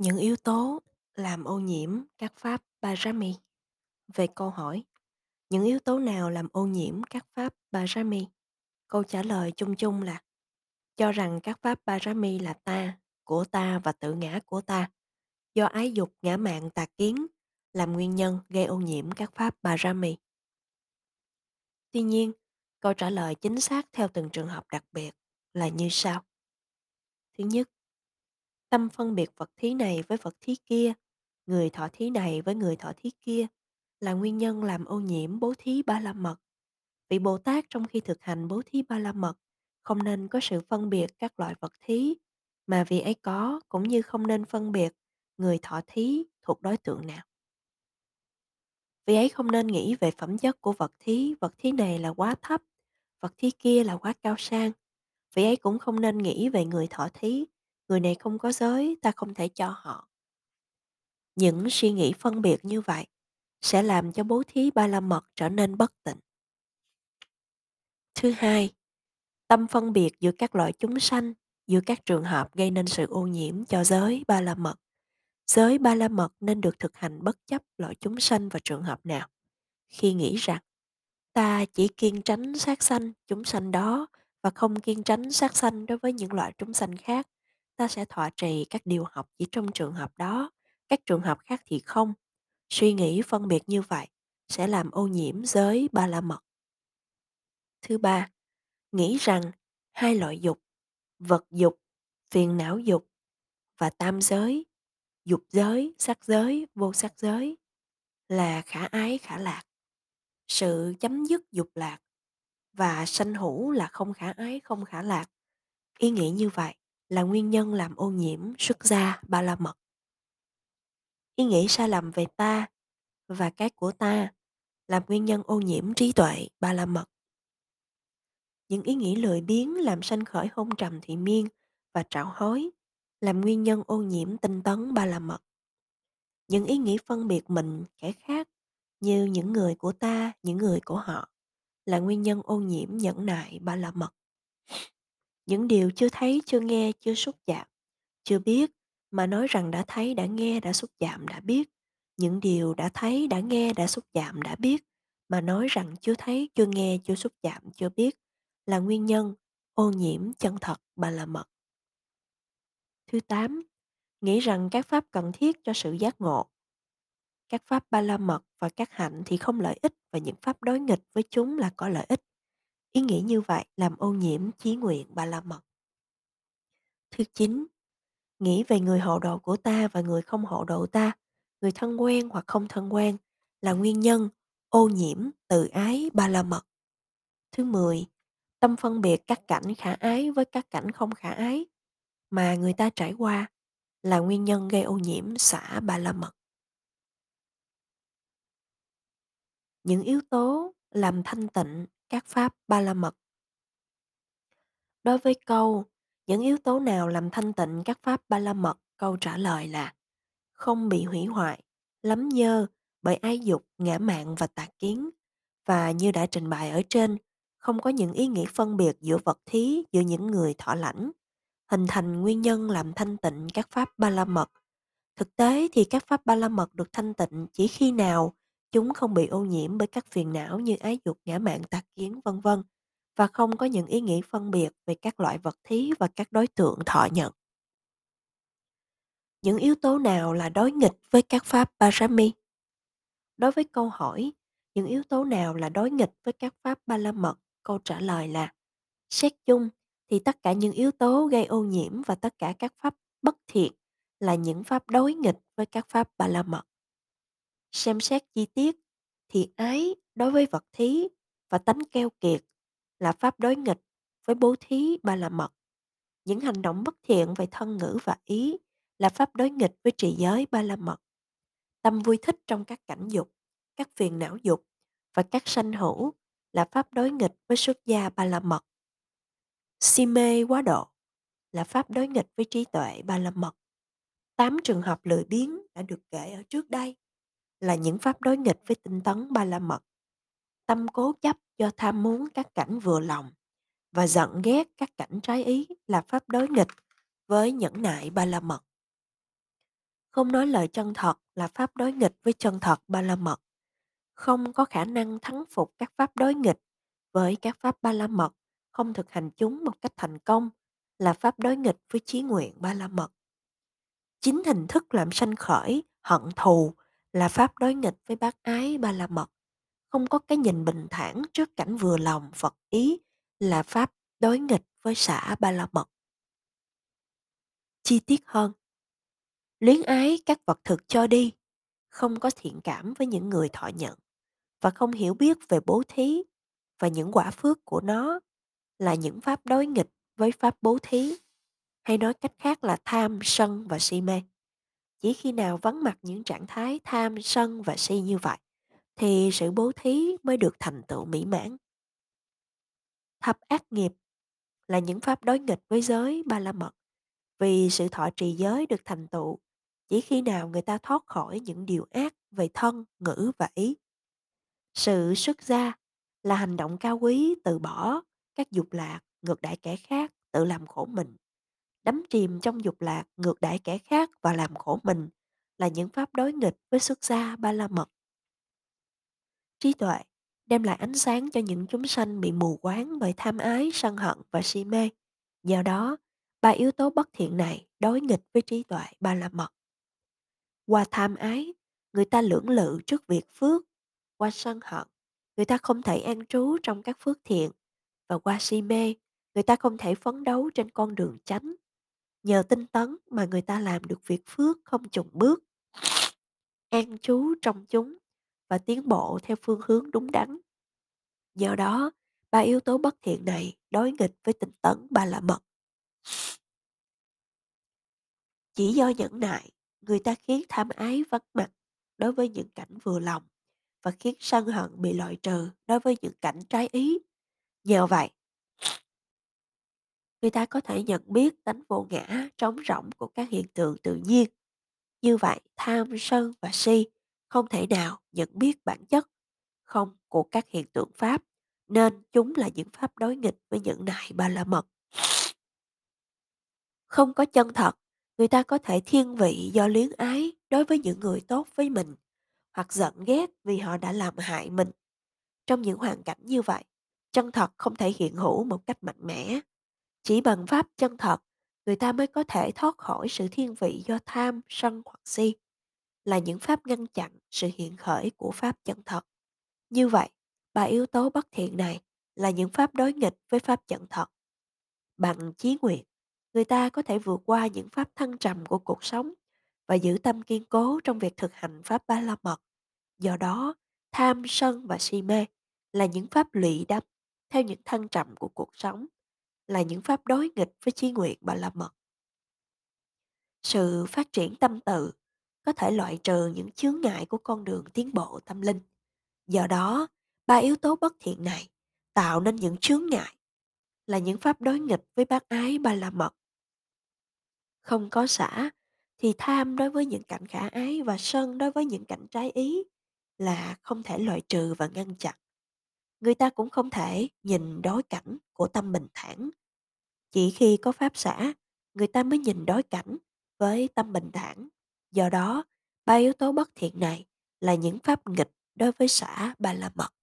Những yếu tố làm ô nhiễm các pháp Parami. Về câu hỏi, những yếu tố nào làm ô nhiễm các pháp Parami? Câu trả lời chung chung là cho rằng các pháp Parami là ta, của ta và tự ngã của ta, do ái dục ngã mạn tà kiến làm nguyên nhân gây ô nhiễm các pháp Parami. Tuy nhiên, câu trả lời chính xác theo từng trường hợp đặc biệt là như sau. Thứ nhất, tâm phân biệt vật thí này với vật thí kia, người thọ thí này với người thọ thí kia là nguyên nhân làm ô nhiễm bố thí ba la mật. Vị Bồ Tát trong khi thực hành bố thí ba la mật không nên có sự phân biệt các loại vật thí, mà vì ấy có cũng như không nên phân biệt người thọ thí thuộc đối tượng nào. Vì ấy không nên nghĩ về phẩm chất của vật thí, vật thí này là quá thấp, vật thí kia là quá cao sang. Vì ấy cũng không nên nghĩ về người thọ thí, người này không có giới, ta không thể cho họ. Những suy nghĩ phân biệt như vậy sẽ làm cho bố thí ba la mật trở nên bất tịnh. Thứ hai, tâm phân biệt giữa các loại chúng sanh, giữa các trường hợp gây nên sự ô nhiễm cho giới ba la mật. Giới ba la mật nên được thực hành bất chấp loại chúng sanh và trường hợp nào. Khi nghĩ rằng ta chỉ kiên tránh sát sanh chúng sanh đó và không kiên tránh sát sanh đối với những loại chúng sanh khác, ta sẽ thọ trì các điều học chỉ trong trường hợp đó, các trường hợp khác thì không. Suy nghĩ phân biệt như vậy sẽ làm ô nhiễm giới ba la mật. Thứ ba, nghĩ rằng hai loại dục, vật dục, phiền não dục và tam giới, dục giới, sắc giới, vô sắc giới là khả ái khả lạc. Sự chấm dứt dục lạc và sanh hữu là không khả ái không khả lạc. Ý nghĩ như vậy là nguyên nhân làm ô nhiễm xuất gia ba la mật. Ý nghĩ sai lầm về ta và cái của ta làm nguyên nhân ô nhiễm trí tuệ ba la mật. Những ý nghĩ lười biếng làm sanh khởi hôn trầm thị miên và trạo hối làm nguyên nhân ô nhiễm tinh tấn ba la mật. Những ý nghĩ phân biệt mình kẻ khác như những người của ta, những người của họ là nguyên nhân ô nhiễm nhẫn nại ba la mật. Những điều chưa thấy, chưa nghe, chưa xúc chạm, chưa biết mà nói rằng đã thấy, đã nghe, đã xúc chạm, đã biết. Những điều đã thấy, đã nghe, đã xúc chạm, đã biết mà nói rằng chưa thấy, chưa nghe, chưa xúc chạm, chưa biết là nguyên nhân ô nhiễm chân thật bà là mật. Thứ 8. Nghĩ rằng các pháp cần thiết cho sự giác ngộ. Các pháp ba la mật và các hạnh thì không lợi ích và những pháp đối nghịch với chúng là có lợi ích. Ý nghĩ như vậy làm ô nhiễm chí nguyện Bà la mật. Thứ 9. Nghĩ về người hộ độ của ta và người không hộ độ ta, người thân quen hoặc không thân quen là nguyên nhân ô nhiễm tự ái ba la mật. Thứ 10 tâm phân biệt các cảnh khả ái với các cảnh không khả ái mà người ta trải qua là nguyên nhân gây ô nhiễm xả ba la mật. Những yếu tố làm thanh tịnh các pháp ba la mật. Đối với câu những yếu tố nào làm thanh tịnh các pháp ba la mật, câu trả lời là không bị hủy hoại, lắm nhơ bởi ái dục, ngã mạn và tà kiến. Và như đã trình bày ở trên, không có những ý nghĩa phân biệt giữa vật thí giữa những người thọ lãnh, hình thành nguyên nhân làm thanh tịnh các pháp ba la mật. Thực tế thì các pháp ba la mật được thanh tịnh chỉ khi nào chúng không bị ô nhiễm bởi các phiền não như ái dục, ngã mạn, tà kiến, vân vân và không có những ý nghĩ phân biệt về các loại vật thí và các đối tượng thọ nhận. Những yếu tố nào là đối nghịch với các pháp Parami? Đối với câu hỏi, những yếu tố nào là đối nghịch với các pháp ba la mật? Câu trả lời là xét chung thì tất cả những yếu tố gây ô nhiễm và tất cả các pháp bất thiện là những pháp đối nghịch với các pháp ba la mật. Xem xét chi tiết thì ái đối với vật thí và tánh keo kiệt là pháp đối nghịch với bố thí ba la mật. Những hành động bất thiện về thân ngữ và ý là pháp đối nghịch với trì giới ba la mật. Tâm vui thích trong các cảnh dục, các phiền não dục và các sanh hữu là pháp đối nghịch với xuất gia ba la mật. Si mê quá độ là pháp đối nghịch với trí tuệ ba la mật. Tám trường hợp lười biếng đã được kể ở trước đây là những pháp đối nghịch với tinh tấn ba la mật. Tâm cố chấp do tham muốn các cảnh vừa lòng và giận ghét các cảnh trái ý là pháp đối nghịch với nhẫn nại ba la mật. Không nói lời chân thật là pháp đối nghịch với chân thật ba la mật. Không có khả năng thắng phục các pháp đối nghịch với các pháp ba la mật, không thực hành chúng một cách thành công là pháp đối nghịch với chí nguyện ba la mật. Chính hình thức làm sanh khởi hận thù là pháp đối nghịch với bác ái ba la mật. Không có cái nhìn bình thản trước cảnh vừa lòng Phật ý là pháp đối nghịch với xã ba la mật. Chi tiết hơn, luyến ái các vật thực cho đi, không có thiện cảm với những người thọ nhận và không hiểu biết về bố thí và những quả phước của nó là những pháp đối nghịch với pháp bố thí hay nói cách khác là tham sân và si mê chỉ khi nào vắng mặt những trạng thái tham sân và si như vậy, thì sự bố thí mới được thành tựu mỹ mãn. Thập ác nghiệp là những pháp đối nghịch với giới ba la mật, vì sự thọ trì giới được thành tựu, chỉ khi nào người ta thoát khỏi những điều ác về thân, ngữ và ý. Sự xuất gia là hành động cao quý từ bỏ các dục lạc ngược đãi kẻ khác tự làm khổ mình đắm chìm trong dục lạc ngược đãi kẻ khác và làm khổ mình là những pháp đối nghịch với xuất gia ba la mật trí tuệ đem lại ánh sáng cho những chúng sanh bị mù quáng bởi tham ái, sân hận và si mê. Do đó, ba yếu tố bất thiện này đối nghịch với trí tuệ ba la mật qua tham ái, người ta lưỡng lự trước việc phước, qua sân hận, người ta không thể an trú trong các phước thiện và qua si mê, người ta không thể phấn đấu trên con đường chánh nhờ tinh tấn mà người ta làm được việc phước không chùng bước. An trú trong chúng và tiến bộ theo phương hướng đúng đắn. Do đó ba yếu tố bất thiện này đối nghịch với tinh tấn ba la mật. Chỉ do nhẫn nại người ta khiến tham ái vắng mặt đối với những cảnh vừa lòng và khiến sân hận bị loại trừ đối với những cảnh trái ý. Nhờ vậy, người ta có thể nhận biết tánh vô ngã trống rỗng của các hiện tượng tự nhiên. Như vậy, tham, sân và si không thể nào nhận biết bản chất không của các hiện tượng pháp, nên chúng là những pháp đối nghịch với những nại ba la mật. Không có chân thật, người ta có thể thiên vị do luyến ái đối với những người tốt với mình hoặc giận ghét vì họ đã làm hại mình. Trong những hoàn cảnh như vậy, chân thật không thể hiện hữu một cách mạnh mẽ. Chỉ bằng pháp chân thật, người ta mới có thể thoát khỏi sự thiên vị do tham, sân hoặc si, là những pháp ngăn chặn sự hiện khởi của pháp chân thật. Như vậy, ba yếu tố bất thiện này là những pháp đối nghịch với pháp chân thật. Bằng chí nguyện, người ta có thể vượt qua những pháp thăng trầm của cuộc sống và giữ tâm kiên cố trong việc thực hành pháp ba la mật Do đó, tham, sân và si mê là những pháp lụy đắm theo những thăng trầm của cuộc sống, là những pháp đối nghịch với chí nguyện bà la mật. Sự phát triển tâm tự có thể loại trừ những chướng ngại của con đường tiến bộ tâm linh. Do đó, ba yếu tố bất thiện này tạo nên những chướng ngại là những pháp đối nghịch với bác ái ba la mật. Không có xã thì tham đối với những cảnh khả ái và sân đối với những cảnh trái ý là không thể loại trừ và ngăn chặn. Người ta cũng không thể nhìn đối cảnh của tâm bình thản. Chỉ khi có pháp xã, người ta mới nhìn đối cảnh với tâm bình thản. Do đó, ba yếu tố bất thiện này là những pháp nghịch đối với xã ba la mật.